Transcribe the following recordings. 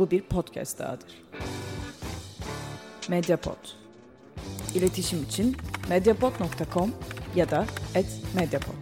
Bu bir podcast dahadır. Mediapod. İletişim için mediapod.com ya da @mediapod.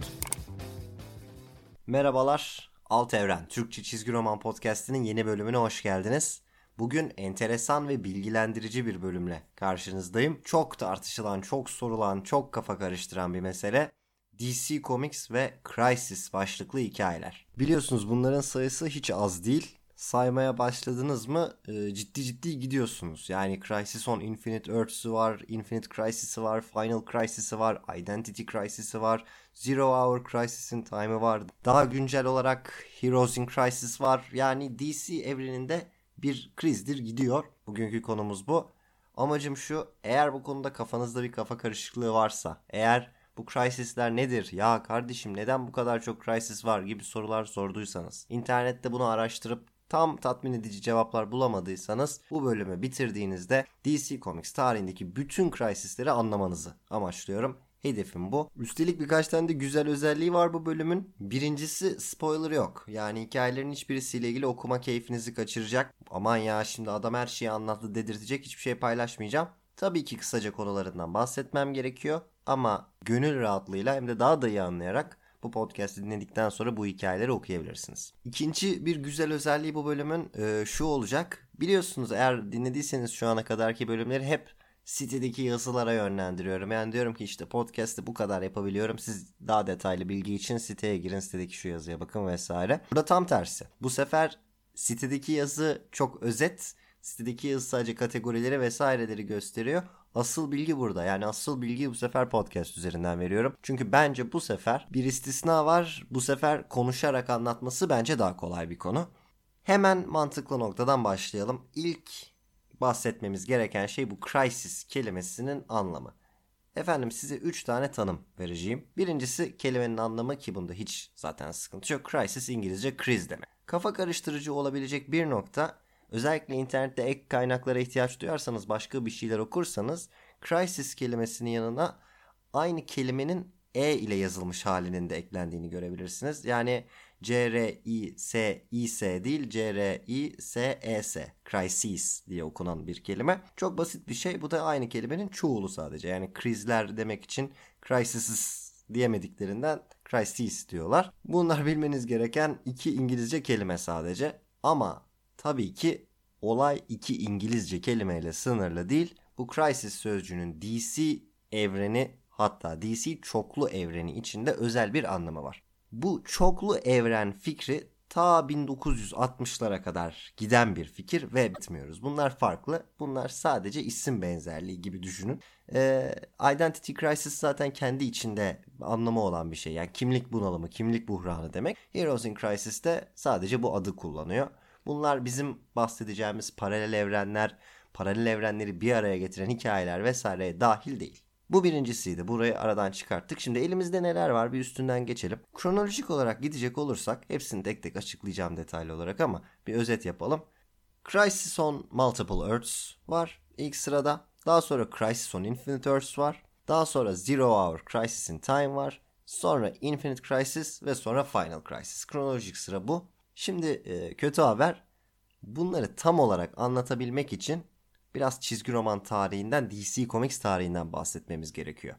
Merhabalar, Alt Evren Türkçe Çizgi Roman Podcast'inin yeni bölümüne hoş geldiniz. Bugün enteresan ve bilgilendirici bir bölümle karşınızdayım. Çok tartışılan, çok sorulan, çok kafa karıştıran bir mesele. DC Comics ve Crisis başlıklı hikayeler. Biliyorsunuz bunların sayısı hiç az değil. Saymaya başladınız mı e, ciddi ciddi gidiyorsunuz. Yani Crisis on Infinite Earths'ü var, Infinite Crisis'i var, Final Crisis'i var, Identity Crisis'i var, Zero Hour Crisis'in Time'ı var. Daha güncel olarak Heroes in Crisis var. Yani DC evreninde bir krizdir gidiyor. Bugünkü konumuz bu. Amacım şu eğer bu konuda kafanızda bir kafa karışıklığı varsa eğer bu crisisler nedir ya kardeşim neden bu kadar çok crisis var gibi sorular sorduysanız internette bunu araştırıp tam tatmin edici cevaplar bulamadıysanız bu bölümü bitirdiğinizde DC Comics tarihindeki bütün crisisleri anlamanızı amaçlıyorum. Hedefim bu. Üstelik birkaç tane de güzel özelliği var bu bölümün. Birincisi spoiler yok. Yani hikayelerin hiçbirisiyle ilgili okuma keyfinizi kaçıracak. Aman ya şimdi adam her şeyi anlattı dedirtecek hiçbir şey paylaşmayacağım. Tabii ki kısaca konularından bahsetmem gerekiyor. Ama gönül rahatlığıyla hem de daha da iyi anlayarak bu podcast'i dinledikten sonra bu hikayeleri okuyabilirsiniz. İkinci bir güzel özelliği bu bölümün e, şu olacak. Biliyorsunuz eğer dinlediyseniz şu ana kadarki bölümleri hep sitedeki yazılara yönlendiriyorum. Yani diyorum ki işte podcast'te bu kadar yapabiliyorum. Siz daha detaylı bilgi için siteye girin sitedeki şu yazıya bakın vesaire. Burada tam tersi. Bu sefer sitedeki yazı çok özet. Sitedeki yazı sadece kategorileri vesaireleri gösteriyor. Asıl bilgi burada. Yani asıl bilgiyi bu sefer podcast üzerinden veriyorum. Çünkü bence bu sefer bir istisna var. Bu sefer konuşarak anlatması bence daha kolay bir konu. Hemen mantıklı noktadan başlayalım. İlk bahsetmemiz gereken şey bu crisis kelimesinin anlamı. Efendim size 3 tane tanım vereceğim. Birincisi kelimenin anlamı ki bunda hiç zaten sıkıntı yok. Crisis İngilizce kriz demek. Kafa karıştırıcı olabilecek bir nokta özellikle internette ek kaynaklara ihtiyaç duyarsanız başka bir şeyler okursanız crisis kelimesinin yanına aynı kelimenin e ile yazılmış halinin de eklendiğini görebilirsiniz. Yani C-R-I-S-I-S değil C-R-I-S-E-S Crisis diye okunan bir kelime. Çok basit bir şey. Bu da aynı kelimenin çoğulu sadece. Yani krizler demek için crisis diyemediklerinden crisis diyorlar. Bunlar bilmeniz gereken iki İngilizce kelime sadece. Ama tabii ki olay iki İngilizce kelimeyle sınırlı değil. Bu crisis sözcüğünün DC evreni hatta DC çoklu evreni içinde özel bir anlamı var. Bu çoklu evren fikri ta 1960'lara kadar giden bir fikir ve bitmiyoruz. Bunlar farklı. Bunlar sadece isim benzerliği gibi düşünün. Ee, Identity Crisis zaten kendi içinde anlamı olan bir şey. Yani kimlik bunalımı, kimlik buhranı demek. Heroes in Crisis de sadece bu adı kullanıyor. Bunlar bizim bahsedeceğimiz paralel evrenler, paralel evrenleri bir araya getiren hikayeler vesaireye dahil değil. Bu birincisiydi. Burayı aradan çıkarttık. Şimdi elimizde neler var bir üstünden geçelim. Kronolojik olarak gidecek olursak hepsini tek tek açıklayacağım detaylı olarak ama bir özet yapalım. Crisis on Multiple Earths var ilk sırada. Daha sonra Crisis on Infinite Earths var. Daha sonra Zero Hour Crisis in Time var. Sonra Infinite Crisis ve sonra Final Crisis. Kronolojik sıra bu. Şimdi e, kötü haber. Bunları tam olarak anlatabilmek için biraz çizgi roman tarihinden, DC Comics tarihinden bahsetmemiz gerekiyor.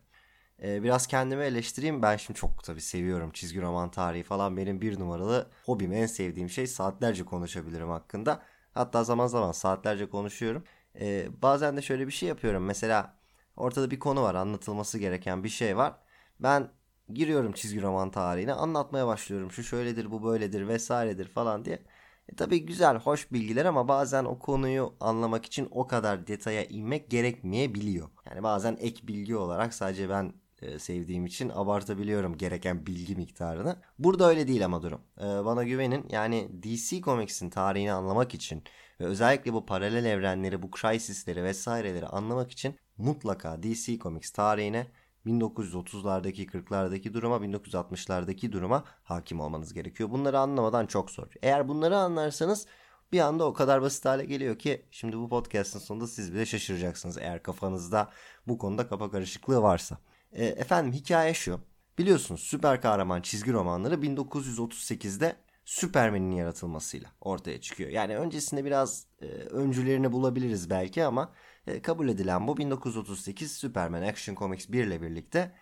Ee, biraz kendimi eleştireyim. Ben şimdi çok tabii seviyorum çizgi roman tarihi falan. Benim bir numaralı hobim, en sevdiğim şey. Saatlerce konuşabilirim hakkında. Hatta zaman zaman saatlerce konuşuyorum. Ee, bazen de şöyle bir şey yapıyorum. Mesela ortada bir konu var, anlatılması gereken bir şey var. Ben giriyorum çizgi roman tarihine, anlatmaya başlıyorum. Şu şöyledir, bu böyledir vesairedir falan diye. E tabii güzel, hoş bilgiler ama bazen o konuyu anlamak için o kadar detaya inmek gerekmeyebiliyor. Yani bazen ek bilgi olarak sadece ben e, sevdiğim için abartabiliyorum gereken bilgi miktarını. Burada öyle değil ama durum. E, bana güvenin yani DC Comics'in tarihini anlamak için ve özellikle bu paralel evrenleri, bu crisisleri vesaireleri anlamak için mutlaka DC Comics tarihine 1930'lardaki 40'lardaki duruma 1960'lardaki duruma hakim olmanız gerekiyor. Bunları anlamadan çok zor. Eğer bunları anlarsanız bir anda o kadar basit hale geliyor ki şimdi bu podcast'ın sonunda siz bile şaşıracaksınız eğer kafanızda bu konuda kafa karışıklığı varsa. E, efendim hikaye şu. Biliyorsunuz süper kahraman çizgi romanları 1938'de Superman'in yaratılmasıyla ortaya çıkıyor. Yani öncesinde biraz e, öncülerini bulabiliriz belki ama e, kabul edilen bu 1938 Superman Action Comics 1 ile birlikte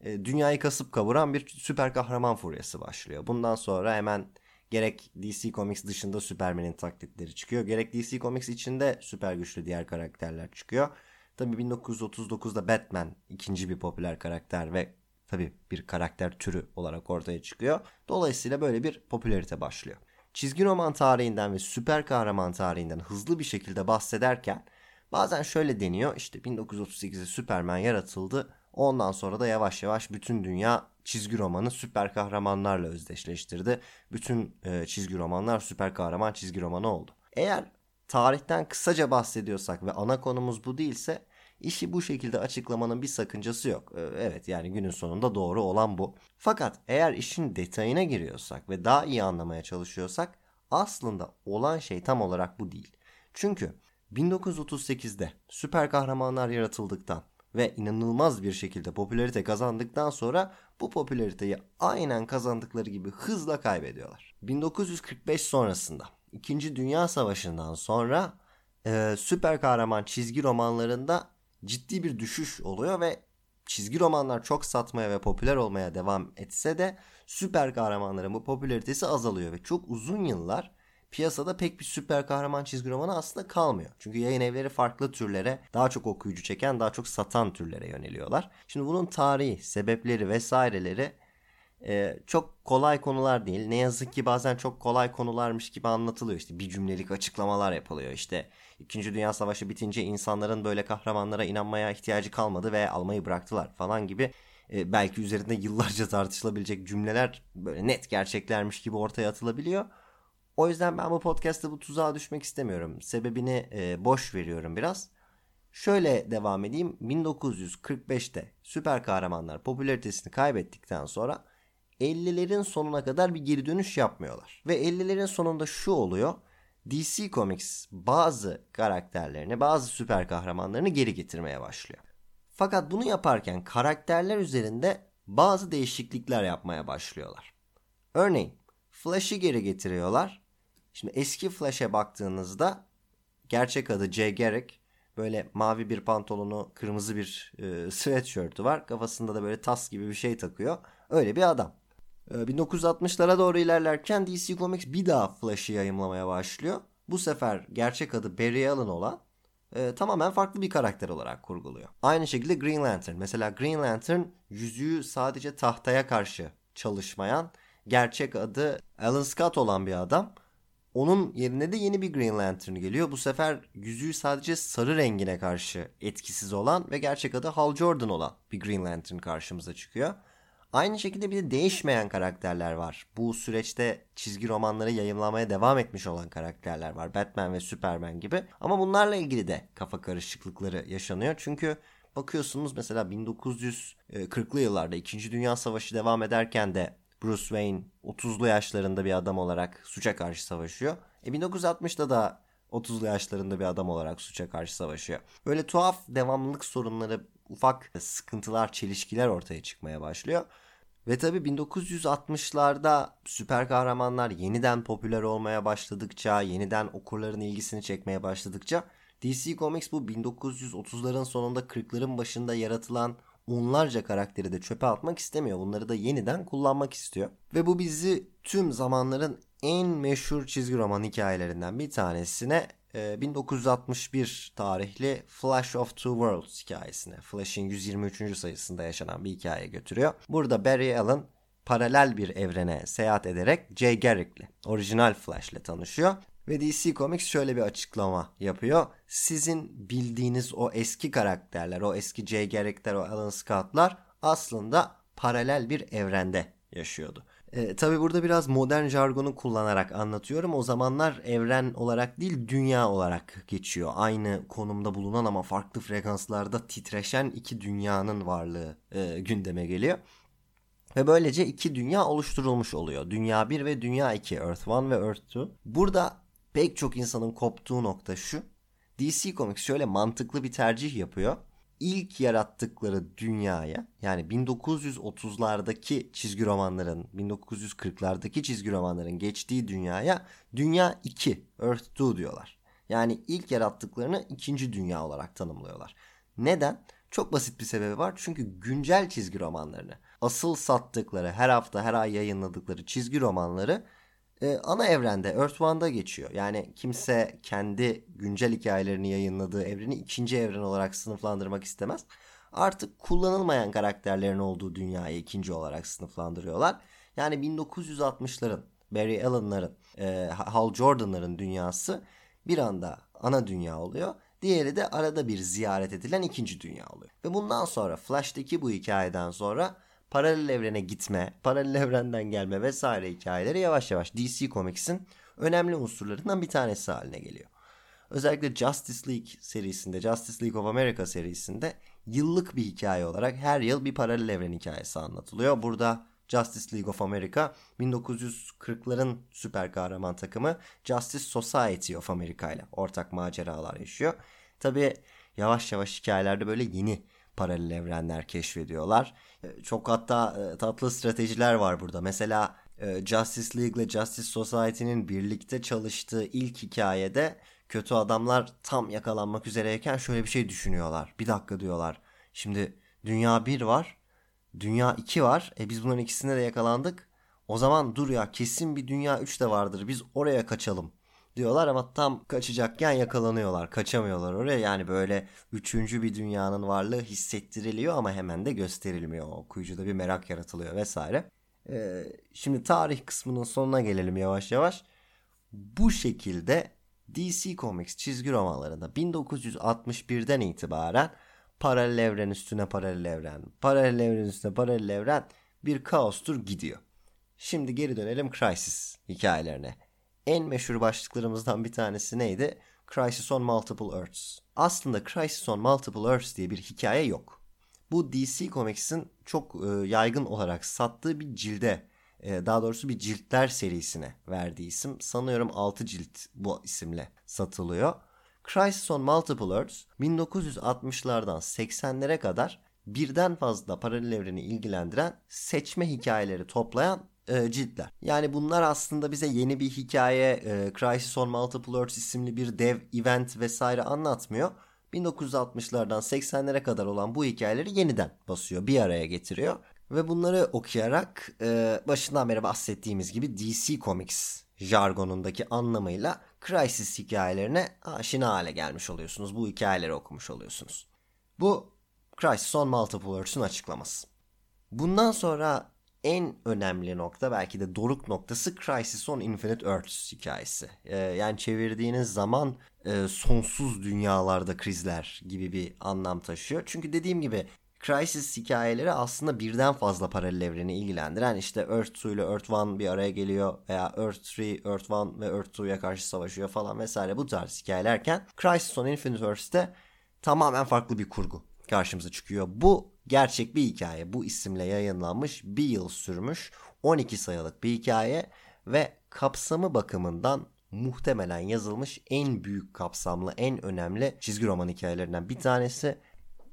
e, dünyayı kasıp kavuran bir süper kahraman furyası başlıyor. Bundan sonra hemen gerek DC Comics dışında Superman'in taklitleri çıkıyor. Gerek DC Comics içinde süper güçlü diğer karakterler çıkıyor. Tabi 1939'da Batman ikinci bir popüler karakter ve tabi bir karakter türü olarak ortaya çıkıyor. Dolayısıyla böyle bir popülerite başlıyor. Çizgi roman tarihinden ve süper kahraman tarihinden hızlı bir şekilde bahsederken bazen şöyle deniyor işte 1938'de Superman yaratıldı Ondan sonra da yavaş yavaş bütün dünya çizgi romanı süper kahramanlarla özdeşleştirdi. Bütün e, çizgi romanlar süper kahraman çizgi romanı oldu. Eğer tarihten kısaca bahsediyorsak ve ana konumuz bu değilse işi bu şekilde açıklamanın bir sakıncası yok. E, evet yani günün sonunda doğru olan bu. Fakat eğer işin detayına giriyorsak ve daha iyi anlamaya çalışıyorsak aslında olan şey tam olarak bu değil. Çünkü 1938'de süper kahramanlar yaratıldıktan ve inanılmaz bir şekilde popülarite kazandıktan sonra bu popülariteyi aynen kazandıkları gibi hızla kaybediyorlar. 1945 sonrasında 2. Dünya Savaşı'ndan sonra e, süper kahraman çizgi romanlarında ciddi bir düşüş oluyor ve çizgi romanlar çok satmaya ve popüler olmaya devam etse de süper kahramanların bu popülaritesi azalıyor ve çok uzun yıllar piyasada pek bir süper kahraman çizgi romanı aslında kalmıyor. Çünkü yayın evleri farklı türlere daha çok okuyucu çeken daha çok satan türlere yöneliyorlar. Şimdi bunun tarihi, sebepleri vesaireleri e, çok kolay konular değil. Ne yazık ki bazen çok kolay konularmış gibi anlatılıyor. İşte bir cümlelik açıklamalar yapılıyor. İşte İkinci Dünya Savaşı bitince insanların böyle kahramanlara inanmaya ihtiyacı kalmadı ve almayı bıraktılar falan gibi e, belki üzerinde yıllarca tartışılabilecek cümleler böyle net gerçeklermiş gibi ortaya atılabiliyor. O yüzden ben bu podcast'ta bu tuzağa düşmek istemiyorum. Sebebini e, boş veriyorum biraz. Şöyle devam edeyim. 1945'te süper kahramanlar popülaritesini kaybettikten sonra 50'lerin sonuna kadar bir geri dönüş yapmıyorlar. Ve 50'lerin sonunda şu oluyor. DC Comics bazı karakterlerini, bazı süper kahramanlarını geri getirmeye başlıyor. Fakat bunu yaparken karakterler üzerinde bazı değişiklikler yapmaya başlıyorlar. Örneğin Flash'ı geri getiriyorlar Şimdi eski Flash'e baktığınızda gerçek adı Jay Garrick. Böyle mavi bir pantolonu, kırmızı bir e, sweatshirt'ü var. Kafasında da böyle tas gibi bir şey takıyor. Öyle bir adam. E, 1960'lara doğru ilerlerken DC Comics bir daha Flash'ı yayımlamaya başlıyor. Bu sefer gerçek adı Barry Allen olan e, tamamen farklı bir karakter olarak kurguluyor. Aynı şekilde Green Lantern. Mesela Green Lantern yüzüğü sadece tahtaya karşı çalışmayan, gerçek adı Alan Scott olan bir adam. Onun yerine de yeni bir Green Lantern geliyor. Bu sefer yüzüğü sadece sarı rengine karşı etkisiz olan ve gerçek adı Hal Jordan olan bir Green Lantern karşımıza çıkıyor. Aynı şekilde bir de değişmeyen karakterler var. Bu süreçte çizgi romanları yayınlamaya devam etmiş olan karakterler var. Batman ve Superman gibi. Ama bunlarla ilgili de kafa karışıklıkları yaşanıyor. Çünkü bakıyorsunuz mesela 1940'lı yıllarda 2. Dünya Savaşı devam ederken de Bruce Wayne 30'lu yaşlarında bir adam olarak suça karşı savaşıyor. E 1960'da da 30'lu yaşlarında bir adam olarak suça karşı savaşıyor. Böyle tuhaf devamlılık sorunları, ufak sıkıntılar, çelişkiler ortaya çıkmaya başlıyor. Ve tabi 1960'larda süper kahramanlar yeniden popüler olmaya başladıkça, yeniden okurların ilgisini çekmeye başladıkça DC Comics bu 1930'ların sonunda 40'ların başında yaratılan onlarca karakteri de çöpe atmak istemiyor. Bunları da yeniden kullanmak istiyor. Ve bu bizi tüm zamanların en meşhur çizgi roman hikayelerinden bir tanesine 1961 e, tarihli Flash of Two Worlds hikayesine, Flash'in 123. sayısında yaşanan bir hikaye götürüyor. Burada Barry Allen paralel bir evrene seyahat ederek Jay Garrick'le, orijinal Flash'le tanışıyor ve DC Comics şöyle bir açıklama yapıyor. Sizin bildiğiniz o eski karakterler, o eski Jay Garrick'ler, o Alan Scott'lar aslında paralel bir evrende yaşıyordu. E, Tabi burada biraz modern jargonu kullanarak anlatıyorum. O zamanlar evren olarak değil dünya olarak geçiyor. Aynı konumda bulunan ama farklı frekanslarda titreşen iki dünyanın varlığı e, gündeme geliyor. Ve böylece iki dünya oluşturulmuş oluyor. Dünya 1 ve Dünya 2, Earth 1 ve Earth 2. Burada pek çok insanın koptuğu nokta şu. DC Comics şöyle mantıklı bir tercih yapıyor. ilk yarattıkları dünyaya yani 1930'lardaki çizgi romanların 1940'lardaki çizgi romanların geçtiği dünyaya Dünya 2 Earth 2 diyorlar. Yani ilk yarattıklarını ikinci dünya olarak tanımlıyorlar. Neden? Çok basit bir sebebi var. Çünkü güncel çizgi romanlarını, asıl sattıkları, her hafta her ay yayınladıkları çizgi romanları e, ana evrende Earth One'da geçiyor. Yani kimse kendi güncel hikayelerini yayınladığı evreni ikinci evren olarak sınıflandırmak istemez. Artık kullanılmayan karakterlerin olduğu dünyayı ikinci olarak sınıflandırıyorlar. Yani 1960'ların, Barry Allen'ların, e, Hal Jordan'ların dünyası bir anda ana dünya oluyor. Diğeri de arada bir ziyaret edilen ikinci dünya oluyor. Ve bundan sonra Flash'taki bu hikayeden sonra paralel evrene gitme, paralel evrenden gelme vesaire hikayeleri yavaş yavaş DC Comics'in önemli unsurlarından bir tanesi haline geliyor. Özellikle Justice League serisinde, Justice League of America serisinde yıllık bir hikaye olarak her yıl bir paralel evren hikayesi anlatılıyor. Burada Justice League of America 1940'ların süper kahraman takımı Justice Society of America ile ortak maceralar yaşıyor. Tabi yavaş yavaş hikayelerde böyle yeni paralel evrenler keşfediyorlar. E, çok hatta e, tatlı stratejiler var burada. Mesela e, Justice League ile Justice Society'nin birlikte çalıştığı ilk hikayede kötü adamlar tam yakalanmak üzereyken şöyle bir şey düşünüyorlar. Bir dakika diyorlar. Şimdi dünya 1 var. Dünya 2 var. E biz bunların ikisinde de yakalandık. O zaman dur ya kesin bir dünya 3 de vardır. Biz oraya kaçalım diyorlar ama tam kaçacakken yakalanıyorlar. Kaçamıyorlar oraya. Yani böyle üçüncü bir dünyanın varlığı hissettiriliyor ama hemen de gösterilmiyor. Okuyucuda bir merak yaratılıyor vesaire. Ee, şimdi tarih kısmının sonuna gelelim yavaş yavaş. Bu şekilde DC Comics çizgi romanlarında 1961'den itibaren paralel evren üstüne paralel evren, paralel evren üstüne paralel evren bir kaostur gidiyor. Şimdi geri dönelim Crisis hikayelerine en meşhur başlıklarımızdan bir tanesi neydi? Crisis on Multiple Earths. Aslında Crisis on Multiple Earths diye bir hikaye yok. Bu DC Comics'in çok e, yaygın olarak sattığı bir cilde, e, daha doğrusu bir ciltler serisine verdiği isim. Sanıyorum 6 cilt bu isimle satılıyor. Crisis on Multiple Earths 1960'lardan 80'lere kadar birden fazla paralel evreni ilgilendiren seçme hikayeleri toplayan e, ciltler. Yani bunlar aslında bize yeni bir hikaye, e, Crisis on Multiple Earths isimli bir dev event vesaire anlatmıyor. 1960'lardan 80'lere kadar olan bu hikayeleri yeniden basıyor, bir araya getiriyor. Ve bunları okuyarak e, başından beri bahsettiğimiz gibi DC Comics jargonundaki anlamıyla Crisis hikayelerine aşina hale gelmiş oluyorsunuz. Bu hikayeleri okumuş oluyorsunuz. Bu Crisis on Multiple Earths'ün açıklaması. Bundan sonra en önemli nokta belki de doruk noktası Crisis on Infinite Earths hikayesi. Ee, yani çevirdiğiniz zaman e, sonsuz dünyalarda krizler gibi bir anlam taşıyor. Çünkü dediğim gibi Crisis hikayeleri aslında birden fazla paralel evreni ilgilendiren işte Earth 2 ile Earth 1 bir araya geliyor veya Earth 3, Earth 1 ve Earth 2'ya karşı savaşıyor falan vesaire bu tarz hikayelerken Crisis on Infinite Earths'te tamamen farklı bir kurgu karşımıza çıkıyor. Bu gerçek bir hikaye. Bu isimle yayınlanmış bir yıl sürmüş 12 sayılık bir hikaye ve kapsamı bakımından muhtemelen yazılmış en büyük kapsamlı, en önemli çizgi roman hikayelerinden bir tanesi.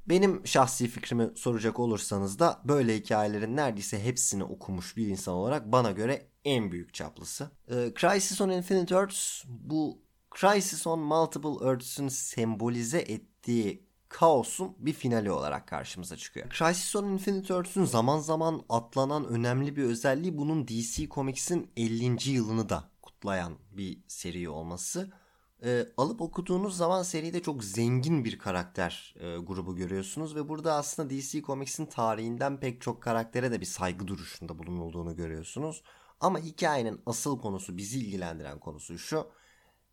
Benim şahsi fikrimi soracak olursanız da böyle hikayelerin neredeyse hepsini okumuş bir insan olarak bana göre en büyük çaplısı. Ee, Crisis on Infinite Earths bu Crisis on Multiple Earths'ün sembolize ettiği kaosun bir finali olarak karşımıza çıkıyor. Crisis on Infinite Earths'ün zaman zaman atlanan önemli bir özelliği bunun DC Comics'in 50. yılını da kutlayan bir seri olması. E, alıp okuduğunuz zaman seride çok zengin bir karakter e, grubu görüyorsunuz ve burada aslında DC Comics'in tarihinden pek çok karaktere de bir saygı duruşunda bulunulduğunu görüyorsunuz. Ama hikayenin asıl konusu bizi ilgilendiren konusu şu.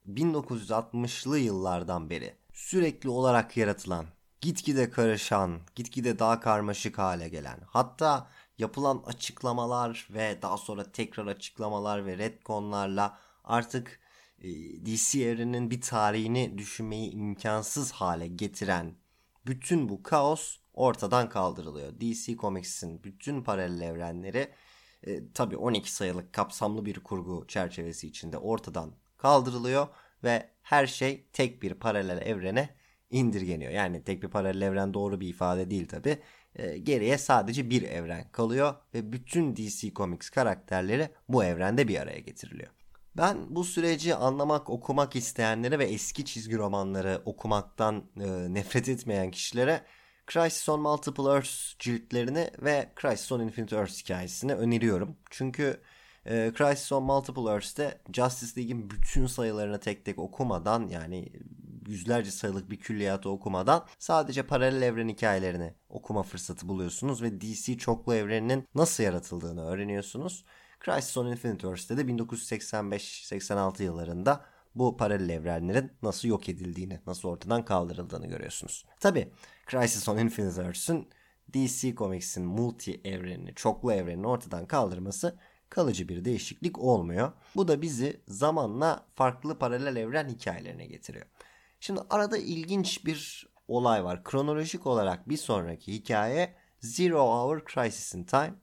1960'lı yıllardan beri sürekli olarak yaratılan, gitgide karışan, gitgide daha karmaşık hale gelen, hatta yapılan açıklamalar ve daha sonra tekrar açıklamalar ve retconlarla artık e, DC evreninin bir tarihini düşünmeyi imkansız hale getiren bütün bu kaos ortadan kaldırılıyor. DC Comics'in bütün paralel evrenleri e, tabii 12 sayılık kapsamlı bir kurgu çerçevesi içinde ortadan kaldırılıyor ve her şey tek bir paralel evrene indirgeniyor. Yani tek bir paralel evren doğru bir ifade değil tabi. E, geriye sadece bir evren kalıyor ve bütün DC Comics karakterleri bu evrende bir araya getiriliyor. Ben bu süreci anlamak, okumak isteyenlere ve eski çizgi romanları okumaktan e, nefret etmeyen kişilere Crisis on Multiple Earths ciltlerini ve Crisis on Infinite Earths hikayesini öneriyorum. Çünkü e, Crisis on Multiple Earths'te Justice League'in bütün sayılarını tek tek okumadan yani yüzlerce sayılık bir külliyatı okumadan sadece paralel evren hikayelerini okuma fırsatı buluyorsunuz ve DC çoklu evreninin nasıl yaratıldığını öğreniyorsunuz. Crisis on Infinite Earths'te de 1985-86 yıllarında bu paralel evrenlerin nasıl yok edildiğini, nasıl ortadan kaldırıldığını görüyorsunuz. Tabi Crisis on Infinite Earths'ün DC Comics'in multi evrenini, çoklu evrenini ortadan kaldırması kalıcı bir değişiklik olmuyor. Bu da bizi zamanla farklı paralel evren hikayelerine getiriyor. Şimdi arada ilginç bir olay var. Kronolojik olarak bir sonraki hikaye Zero Hour Crisis in Time.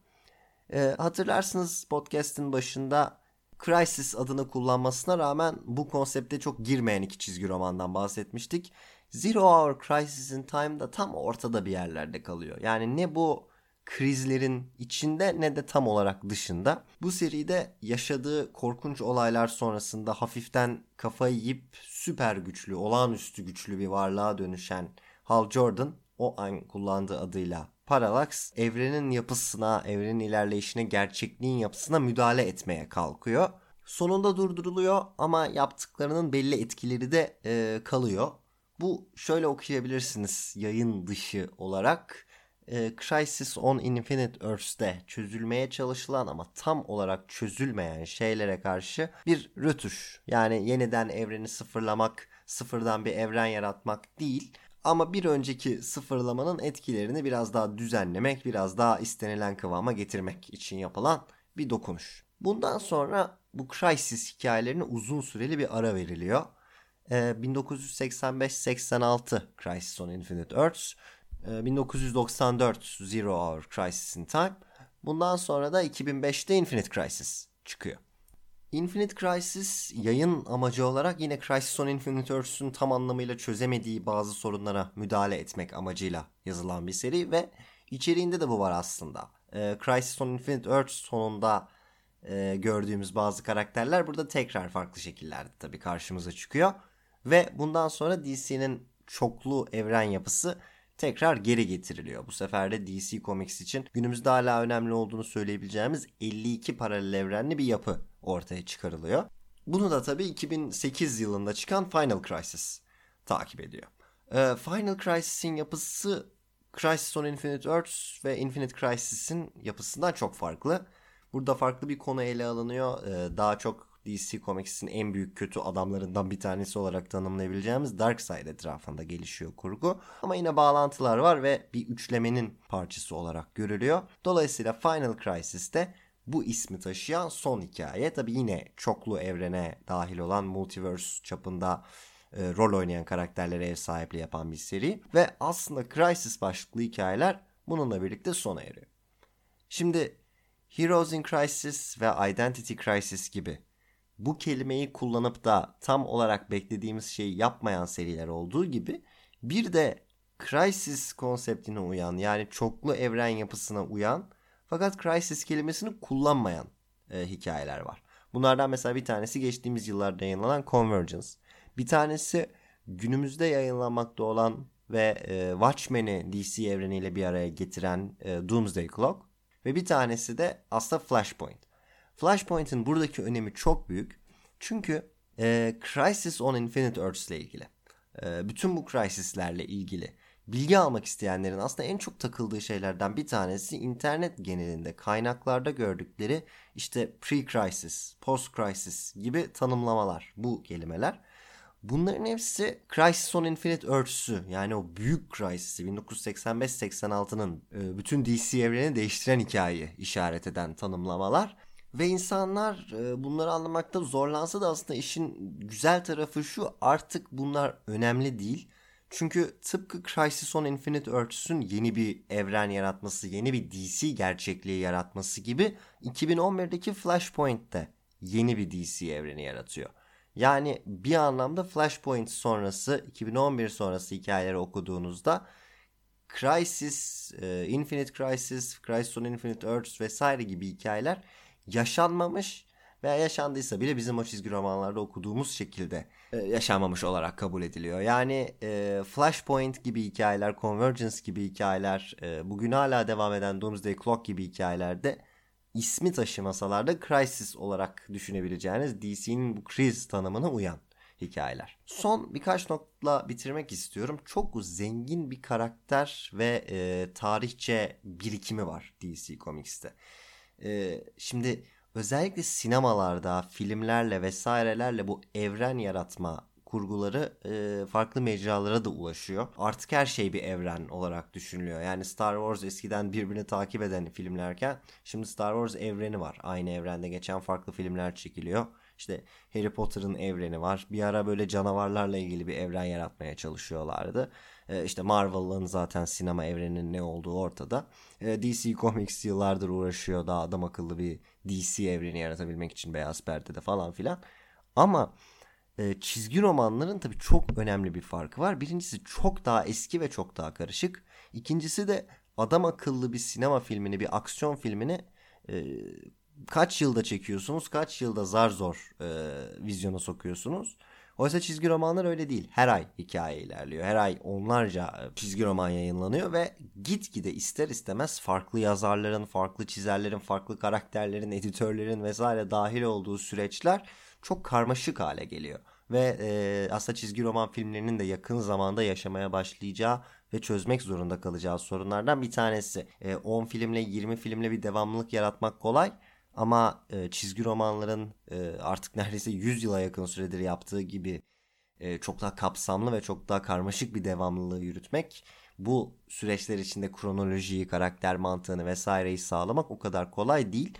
Ee, hatırlarsınız podcast'in başında Crisis adını kullanmasına rağmen bu konsepte çok girmeyen iki çizgi romandan bahsetmiştik. Zero Hour Crisis in Time da tam ortada bir yerlerde kalıyor. Yani ne bu krizlerin içinde ne de tam olarak dışında. Bu seride yaşadığı korkunç olaylar sonrasında hafiften kafayı yiyip süper güçlü, olağanüstü güçlü bir varlığa dönüşen Hal Jordan o an kullandığı adıyla Parallax evrenin yapısına, evrenin ilerleyişine, gerçekliğin yapısına müdahale etmeye kalkıyor. Sonunda durduruluyor ama yaptıklarının belli etkileri de e, kalıyor. Bu şöyle okuyabilirsiniz yayın dışı olarak e, Crisis on Infinite Earths'te çözülmeye çalışılan ama tam olarak çözülmeyen şeylere karşı bir rötuş. Yani yeniden evreni sıfırlamak, sıfırdan bir evren yaratmak değil. Ama bir önceki sıfırlamanın etkilerini biraz daha düzenlemek, biraz daha istenilen kıvama getirmek için yapılan bir dokunuş. Bundan sonra bu Crisis hikayelerine uzun süreli bir ara veriliyor. Ee, 1985-86 Crisis on Infinite Earths, 1994 ee, Zero Hour Crisis in Time. Bundan sonra da 2005'te Infinite Crisis çıkıyor. Infinite Crisis yayın amacı olarak yine Crisis on Infinite Earths'ün tam anlamıyla çözemediği bazı sorunlara müdahale etmek amacıyla yazılan bir seri ve içeriğinde de bu var aslında. Ee, Crisis on Infinite Earth sonunda e, gördüğümüz bazı karakterler burada tekrar farklı şekillerde tabii karşımıza çıkıyor. Ve bundan sonra DC'nin çoklu evren yapısı tekrar geri getiriliyor. Bu sefer de DC Comics için günümüzde hala önemli olduğunu söyleyebileceğimiz 52 paralel evrenli bir yapı ortaya çıkarılıyor. Bunu da tabii 2008 yılında çıkan Final Crisis takip ediyor. Ee, Final Crisis'in yapısı Crisis on Infinite Earths ve Infinite Crisis'in yapısından çok farklı. Burada farklı bir konu ele alınıyor. Ee, daha çok DC Comics'in en büyük kötü adamlarından bir tanesi olarak tanımlayabileceğimiz Darkseid etrafında gelişiyor kurgu. Ama yine bağlantılar var ve bir üçlemenin parçası olarak görülüyor. Dolayısıyla Final Crisis'te bu ismi taşıyan son hikaye. Tabi yine çoklu evrene dahil olan multiverse çapında e, rol oynayan karakterlere ev sahipliği yapan bir seri. Ve aslında Crisis başlıklı hikayeler bununla birlikte sona eriyor. Şimdi Heroes in Crisis ve Identity Crisis gibi bu kelimeyi kullanıp da tam olarak beklediğimiz şeyi yapmayan seriler olduğu gibi bir de crisis konseptine uyan yani çoklu evren yapısına uyan fakat crisis kelimesini kullanmayan e, hikayeler var. Bunlardan mesela bir tanesi geçtiğimiz yıllarda yayınlanan Convergence. Bir tanesi günümüzde yayınlanmakta olan ve e, Watchmen'i DC evreniyle bir araya getiren e, Doomsday Clock. Ve bir tanesi de aslında Flashpoint. Flashpoint'in buradaki önemi çok büyük. Çünkü e, Crisis on Infinite Earths ile ilgili, e, bütün bu crisislerle ilgili bilgi almak isteyenlerin aslında en çok takıldığı şeylerden bir tanesi internet genelinde kaynaklarda gördükleri işte pre-crisis, post-crisis gibi tanımlamalar, bu kelimeler. Bunların hepsi Crisis on Infinite Earths'ü yani o büyük Crisis'i 1985-86'nın e, bütün DC evreni değiştiren hikayeyi işaret eden tanımlamalar. Ve insanlar e, bunları anlamakta zorlansa da aslında işin güzel tarafı şu artık bunlar önemli değil. Çünkü tıpkı Crisis on Infinite Earths'ün yeni bir evren yaratması, yeni bir DC gerçekliği yaratması gibi 2011'deki Flashpoint de yeni bir DC evreni yaratıyor. Yani bir anlamda Flashpoint sonrası 2011 sonrası hikayeleri okuduğunuzda Crisis, e, Infinite Crisis, Crisis on Infinite Earths vesaire gibi hikayeler yaşanmamış veya yaşandıysa bile bizim o çizgi romanlarda okuduğumuz şekilde e, yaşanmamış olarak kabul ediliyor. Yani e, Flashpoint gibi hikayeler, Convergence gibi hikayeler, e, bugün hala devam eden Doomsday Clock gibi hikayelerde ismi taşımasalar da Crisis olarak düşünebileceğiniz DC'nin bu kriz tanımına uyan hikayeler. Son birkaç notla bitirmek istiyorum. Çok zengin bir karakter ve e, tarihçe birikimi var DC Comics'te. E, şimdi özellikle sinemalarda, filmlerle vesairelerle bu evren yaratma kurguları e, farklı mecralara da ulaşıyor. Artık her şey bir evren olarak düşünülüyor. Yani Star Wars eskiden birbirini takip eden filmlerken şimdi Star Wars evreni var. Aynı evrende geçen farklı filmler çekiliyor. İşte Harry Potter'ın evreni var. Bir ara böyle canavarlarla ilgili bir evren yaratmaya çalışıyorlardı. Ee, işte Marvel'ın zaten sinema evreninin ne olduğu ortada. Ee, DC Comics yıllardır uğraşıyor daha adam akıllı bir DC evreni yaratabilmek için beyaz perdede falan filan. Ama e, çizgi romanların tabii çok önemli bir farkı var. Birincisi çok daha eski ve çok daha karışık. İkincisi de adam akıllı bir sinema filmini, bir aksiyon filmini e, kaç yılda çekiyorsunuz, kaç yılda zar zor e, vizyona sokuyorsunuz. Oysa çizgi romanlar öyle değil. Her ay hikaye ilerliyor. Her ay onlarca e, çizgi roman yayınlanıyor ve gitgide ister istemez farklı yazarların, farklı çizerlerin, farklı karakterlerin, editörlerin vesaire dahil olduğu süreçler çok karmaşık hale geliyor. Ve e, aslında çizgi roman filmlerinin de yakın zamanda yaşamaya başlayacağı ve çözmek zorunda kalacağı sorunlardan bir tanesi. E, 10 filmle 20 filmle bir devamlılık yaratmak kolay. Ama e, çizgi romanların e, artık neredeyse 100 yıla yakın süredir yaptığı gibi e, çok daha kapsamlı ve çok daha karmaşık bir devamlılığı yürütmek bu süreçler içinde kronolojiyi, karakter mantığını vesaireyi sağlamak o kadar kolay değil.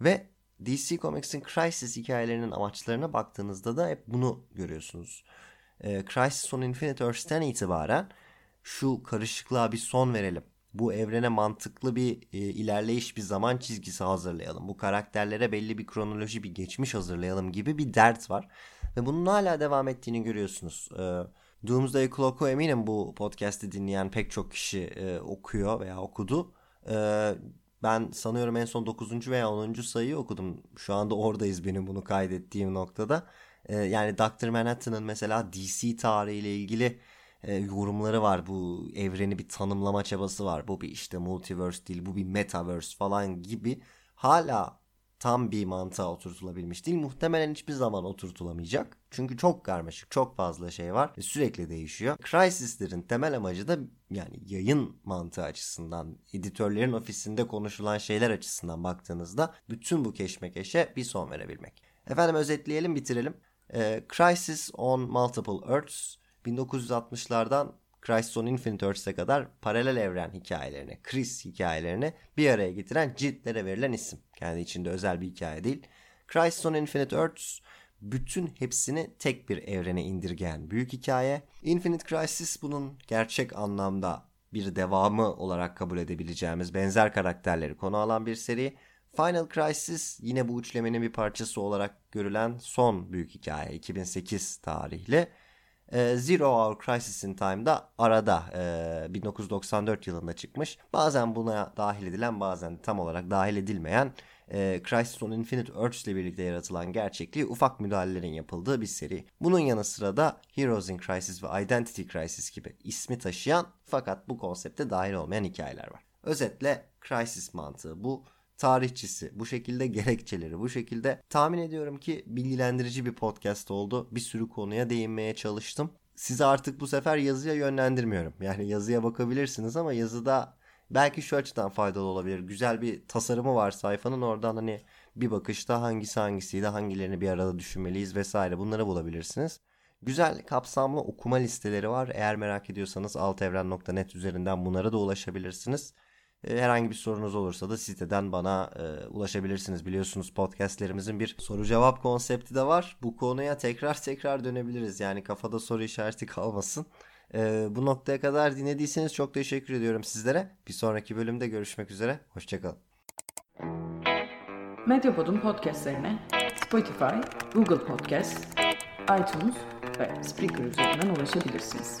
Ve DC Comics'in Crisis hikayelerinin amaçlarına baktığınızda da hep bunu görüyorsunuz. E, Crisis on Infinite Earths'ten itibaren şu karışıklığa bir son verelim bu evrene mantıklı bir e, ilerleyiş bir zaman çizgisi hazırlayalım. Bu karakterlere belli bir kronoloji bir geçmiş hazırlayalım gibi bir dert var. Ve bunun hala devam ettiğini görüyorsunuz. E, Doomsday Clock'u eminim bu podcast'i dinleyen pek çok kişi e, okuyor veya okudu. E, ben sanıyorum en son 9. veya 10. sayıyı okudum. Şu anda oradayız benim bunu kaydettiğim noktada. E, yani Dr. Manhattan'ın mesela DC tarihiyle ilgili e, yorumları var. Bu evreni bir tanımlama çabası var. Bu bir işte multiverse değil, bu bir metaverse falan gibi hala tam bir mantığa oturtulabilmiş değil. Muhtemelen hiçbir zaman oturtulamayacak. Çünkü çok karmaşık, çok fazla şey var ve sürekli değişiyor. Crisis'lerin temel amacı da yani yayın mantığı açısından, editörlerin ofisinde konuşulan şeyler açısından baktığınızda bütün bu keşmekeşe bir son verebilmek. Efendim özetleyelim, bitirelim. Ee, Crisis on Multiple Earths 1960'lardan Crisis on Infinite Earths'e kadar paralel evren hikayelerini, Chris hikayelerini bir araya getiren ciltlere verilen isim. Kendi içinde özel bir hikaye değil. Crisis on Infinite Earths bütün hepsini tek bir evrene indirgeyen büyük hikaye. Infinite Crisis bunun gerçek anlamda bir devamı olarak kabul edebileceğimiz benzer karakterleri konu alan bir seri. Final Crisis yine bu üçlemenin bir parçası olarak görülen son büyük hikaye 2008 tarihli. E, Zero Hour Crisis in Time'da arada e, 1994 yılında çıkmış. Bazen buna dahil edilen bazen tam olarak dahil edilmeyen e, Crisis on Infinite Earths ile birlikte yaratılan gerçekliği ufak müdahalelerin yapıldığı bir seri. Bunun yanı sıra da Heroes in Crisis ve Identity Crisis gibi ismi taşıyan fakat bu konsepte dahil olmayan hikayeler var. Özetle Crisis mantığı bu tarihçisi, bu şekilde gerekçeleri, bu şekilde tahmin ediyorum ki bilgilendirici bir podcast oldu. Bir sürü konuya değinmeye çalıştım. Sizi artık bu sefer yazıya yönlendirmiyorum. Yani yazıya bakabilirsiniz ama yazıda belki şu açıdan faydalı olabilir. Güzel bir tasarımı var sayfanın oradan hani bir bakışta hangisi hangisiydi, hangilerini bir arada düşünmeliyiz vesaire bunları bulabilirsiniz. Güzel kapsamlı okuma listeleri var. Eğer merak ediyorsanız altevren.net üzerinden bunlara da ulaşabilirsiniz. E, herhangi bir sorunuz olursa da siteden bana e, ulaşabilirsiniz. Biliyorsunuz podcastlerimizin bir soru cevap konsepti de var. Bu konuya tekrar tekrar dönebiliriz. Yani kafada soru işareti kalmasın. E, bu noktaya kadar dinlediyseniz çok teşekkür ediyorum sizlere. Bir sonraki bölümde görüşmek üzere. Hoşçakalın. Medyapod'un podcastlerine Spotify, Google Podcast, iTunes ve Spreaker üzerinden ulaşabilirsiniz.